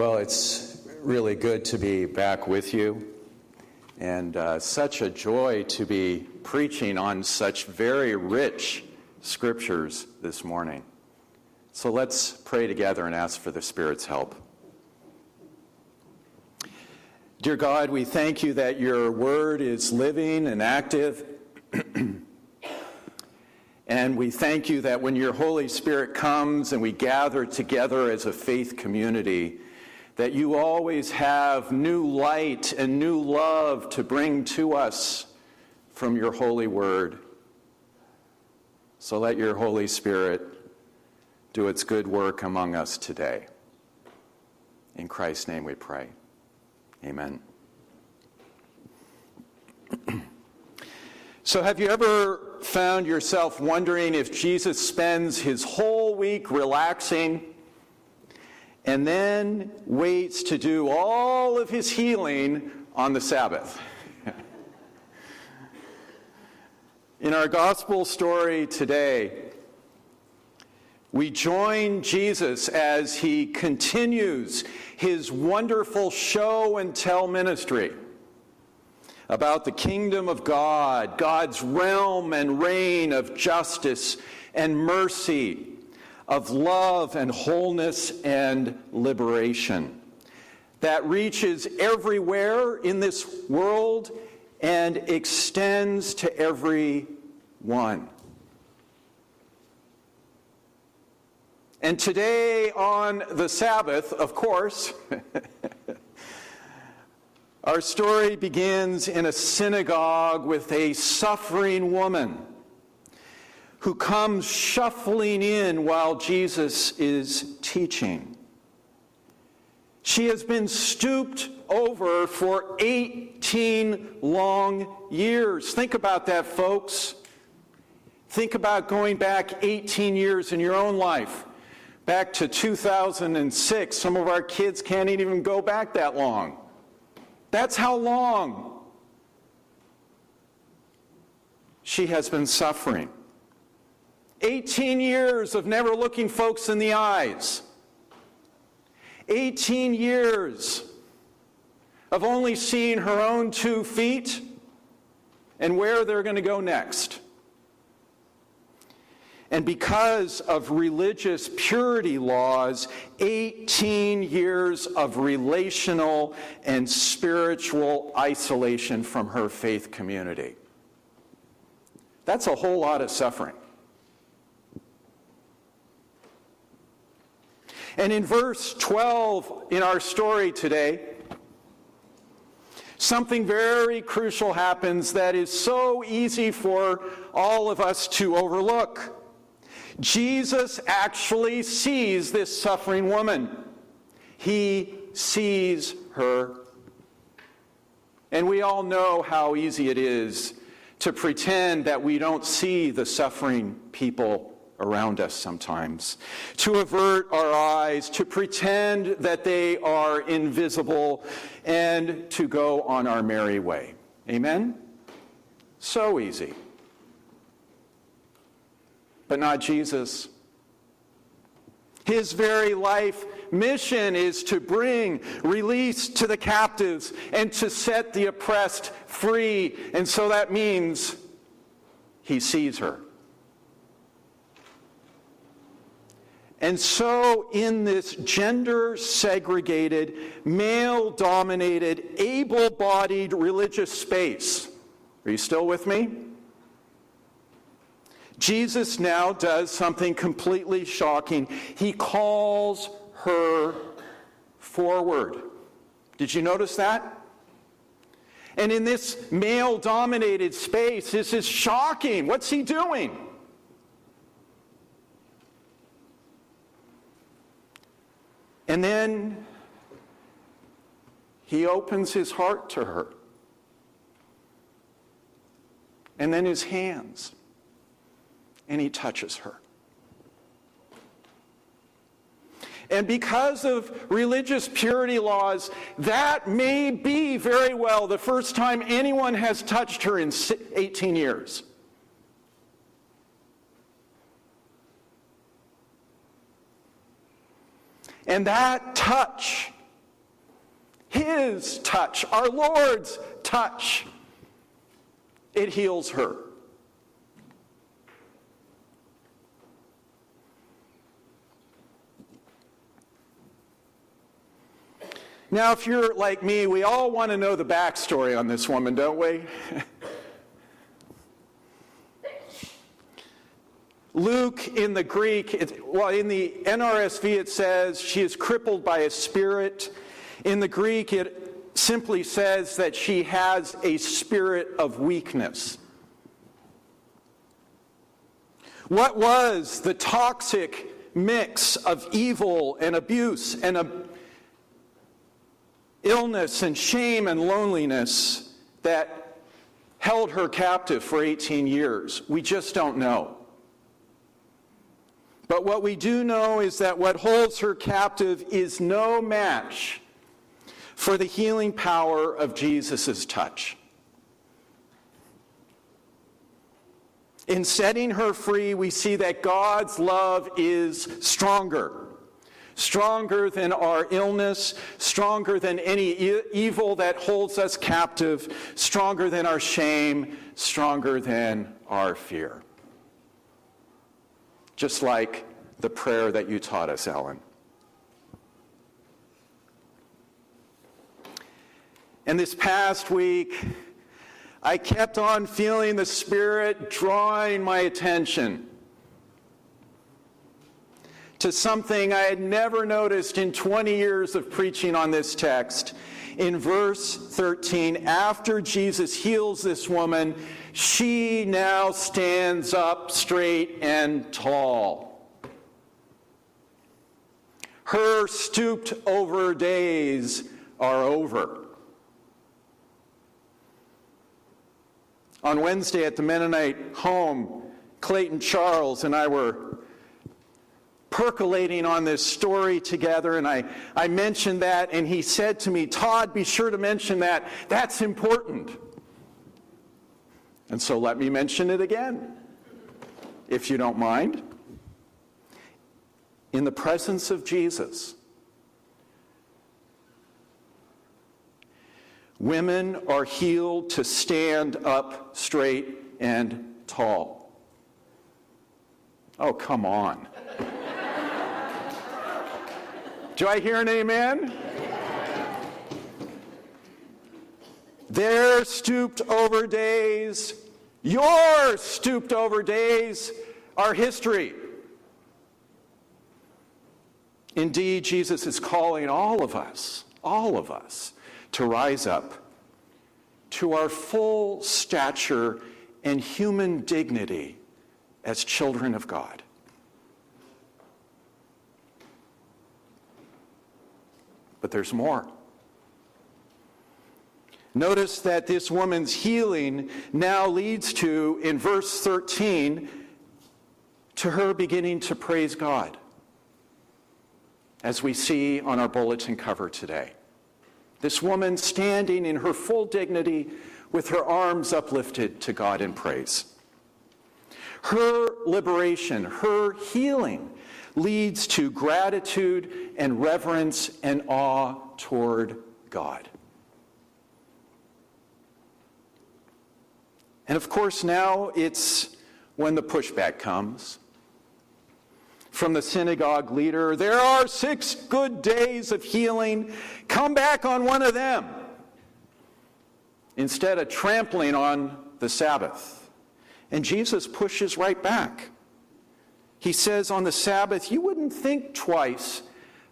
Well, it's really good to be back with you, and uh, such a joy to be preaching on such very rich scriptures this morning. So let's pray together and ask for the Spirit's help. Dear God, we thank you that your word is living and active. and we thank you that when your Holy Spirit comes and we gather together as a faith community, that you always have new light and new love to bring to us from your holy word. So let your Holy Spirit do its good work among us today. In Christ's name we pray. Amen. so, have you ever found yourself wondering if Jesus spends his whole week relaxing and then waits to do all of his healing on the Sabbath? In our gospel story today, we join Jesus as he continues his wonderful show and tell ministry about the kingdom of God, God's realm and reign of justice and mercy, of love and wholeness and liberation that reaches everywhere in this world and extends to every one. And today on the Sabbath, of course, our story begins in a synagogue with a suffering woman who comes shuffling in while Jesus is teaching. She has been stooped over for 18 long years. Think about that, folks. Think about going back 18 years in your own life back to 2006. Some of our kids can't even go back that long. That's how long she has been suffering. 18 years of never looking folks in the eyes. 18 years of only seeing her own two feet and where they're going to go next. And because of religious purity laws, 18 years of relational and spiritual isolation from her faith community. That's a whole lot of suffering. And in verse 12 in our story today, something very crucial happens that is so easy for all of us to overlook. Jesus actually sees this suffering woman. He sees her. And we all know how easy it is to pretend that we don't see the suffering people around us sometimes, to avert our eyes, to pretend that they are invisible, and to go on our merry way. Amen? So easy but not Jesus. His very life mission is to bring release to the captives and to set the oppressed free. And so that means he sees her. And so, in this gender segregated, male dominated, able bodied religious space, are you still with me? Jesus now does something completely shocking. He calls her forward. Did you notice that? And in this male dominated space, this is shocking. What's he doing? And then he opens his heart to her. And then his hands and he touches her. And because of religious purity laws, that may be very well the first time anyone has touched her in 18 years. And that touch His touch, our Lord's touch, it heals her. Now, if you're like me, we all want to know the backstory on this woman, don't we? Luke in the Greek, it, well, in the NRSV it says she is crippled by a spirit. In the Greek, it simply says that she has a spirit of weakness. What was the toxic mix of evil and abuse and illness and shame and loneliness that held her captive for 18 years. We just don't know. But what we do know is that what holds her captive is no match for the healing power of Jesus' touch. In setting her free, we see that God's love is stronger stronger than our illness, stronger than any e- evil that holds us captive, stronger than our shame, stronger than our fear. Just like the prayer that you taught us, Ellen. And this past week, I kept on feeling the Spirit drawing my attention to something I had never noticed in 20 years of preaching on this text. In verse 13, after Jesus heals this woman, she now stands up straight and tall. Her stooped over days are over. On Wednesday at the Mennonite home, Clayton Charles and I were percolating on this story together, and I, I mentioned that, and he said to me, Todd, be sure to mention that. That's important. And so let me mention it again, if you don't mind. In the presence of Jesus, women are healed to stand up straight and tall. Oh, come on. Do I hear an amen? Their stooped over days, your stooped over days are history. Indeed, Jesus is calling all of us, all of us, to rise up to our full stature and human dignity as children of God. But there's more. Notice that this woman's healing now leads to, in verse 13, to her beginning to praise God, as we see on our bulletin cover today. This woman standing in her full dignity with her arms uplifted to God in praise. Her liberation, her healing, leads to gratitude and reverence and awe toward God. And of course, now it's when the pushback comes from the synagogue leader there are six good days of healing. Come back on one of them instead of trampling on the Sabbath. And Jesus pushes right back. He says on the Sabbath, you wouldn't think twice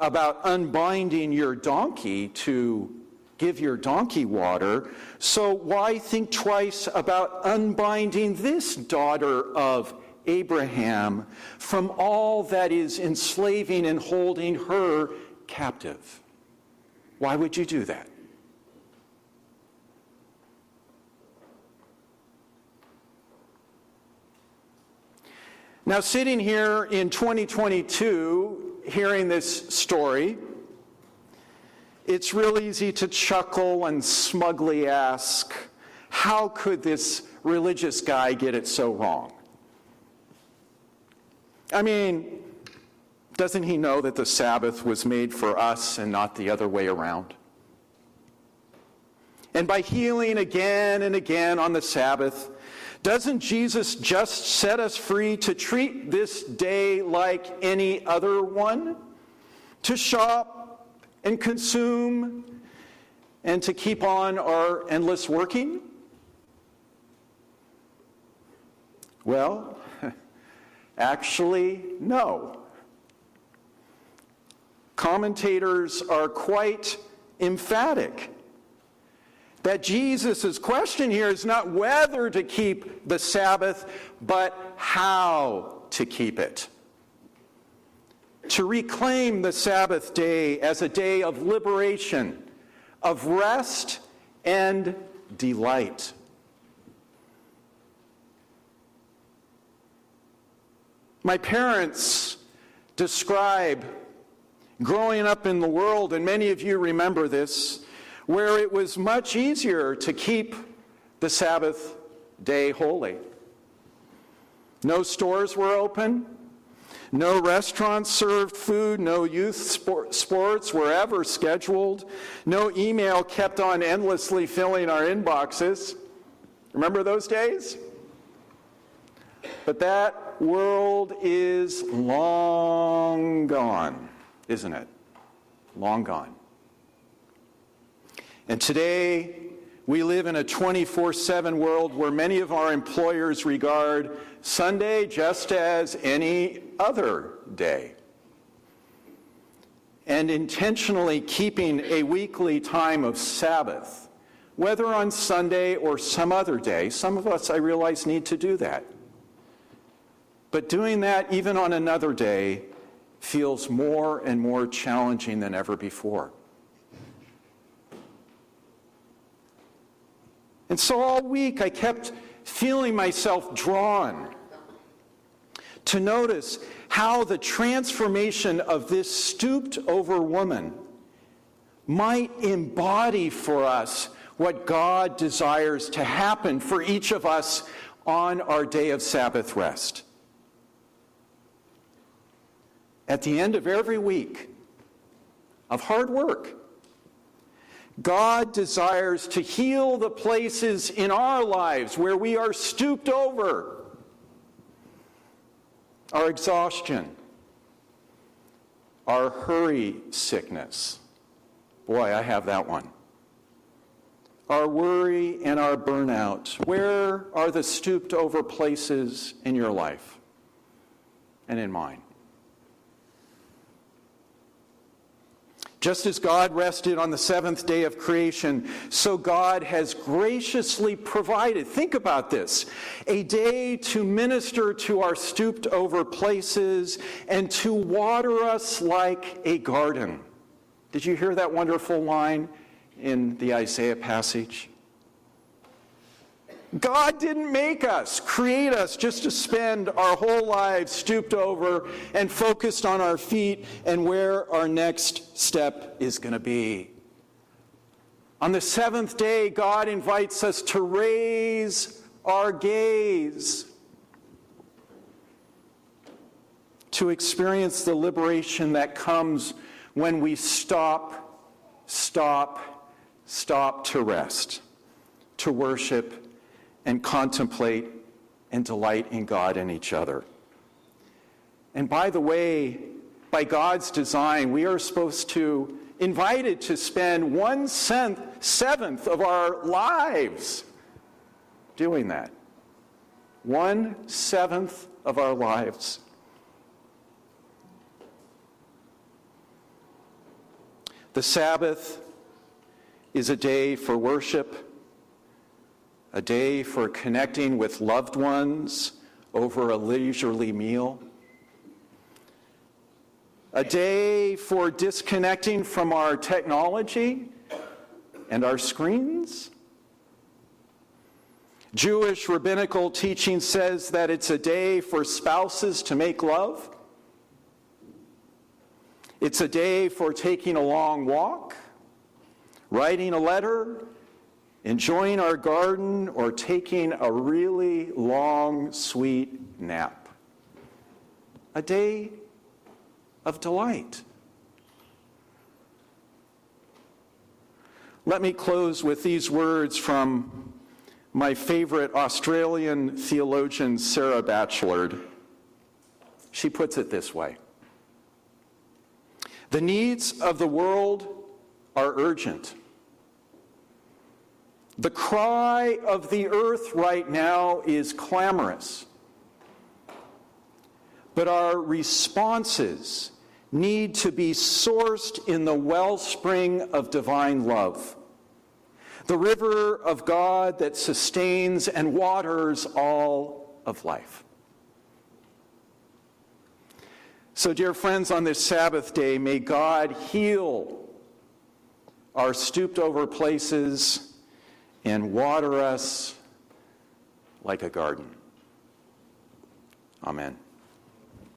about unbinding your donkey to give your donkey water. So why think twice about unbinding this daughter of Abraham from all that is enslaving and holding her captive? Why would you do that? Now, sitting here in 2022, hearing this story, it's real easy to chuckle and smugly ask, how could this religious guy get it so wrong? I mean, doesn't he know that the Sabbath was made for us and not the other way around? and by healing again and again on the Sabbath, doesn't Jesus just set us free to treat this day like any other one? To shop and consume and to keep on our endless working? Well, actually, no. Commentators are quite emphatic that Jesus' question here is not whether to keep the Sabbath, but how to keep it. To reclaim the Sabbath day as a day of liberation, of rest, and delight. My parents describe growing up in the world, and many of you remember this, where it was much easier to keep the Sabbath day holy. No stores were open. No restaurants served food. No youth sports were ever scheduled. No email kept on endlessly filling our inboxes. Remember those days? But that world is long gone, isn't it? Long gone. And today, we live in a 24 7 world where many of our employers regard Sunday just as any other day. And intentionally keeping a weekly time of Sabbath, whether on Sunday or some other day, some of us, I realize, need to do that. But doing that even on another day feels more and more challenging than ever before. And so all week I kept feeling myself drawn to notice how the transformation of this stooped over woman might embody for us what God desires to happen for each of us on our day of Sabbath rest. At the end of every week of hard work, God desires to heal the places in our lives where we are stooped over our exhaustion, our hurry sickness. Boy, I have that one. Our worry and our burnout. Where are the stooped over places in your life and in mine? Just as God rested on the seventh day of creation, so God has graciously provided, think about this, a day to minister to our stooped over places and to water us like a garden. Did you hear that wonderful line in the Isaiah passage? God didn't make us, create us just to spend our whole lives stooped over and focused on our feet and where our next step is going to be. On the seventh day, God invites us to raise our gaze, to experience the liberation that comes when we stop, stop, stop to rest, to worship and contemplate and delight in God and each other. And by the way, by God's design, we are supposed to, invited to spend one seventh of our lives doing that. One seventh of our lives. The Sabbath is a day for worship a day for connecting with loved ones over a leisurely meal, a day for disconnecting from our technology and our screens. Jewish rabbinical teaching says that it's a day for spouses to make love. It's a day for taking a long walk, writing a letter, enjoying our garden, or taking a really long, sweet nap. A day of delight. Let me close with these words from my favorite Australian theologian, Sarah Bachelard. She puts it this way The needs of the world are urgent. The cry of the earth right now is clamorous. But our responses need to be sourced in the wellspring of divine love, the river of God that sustains and waters all of life. So, dear friends, on this Sabbath day, may God heal our stooped over places and water us like a garden. Amen.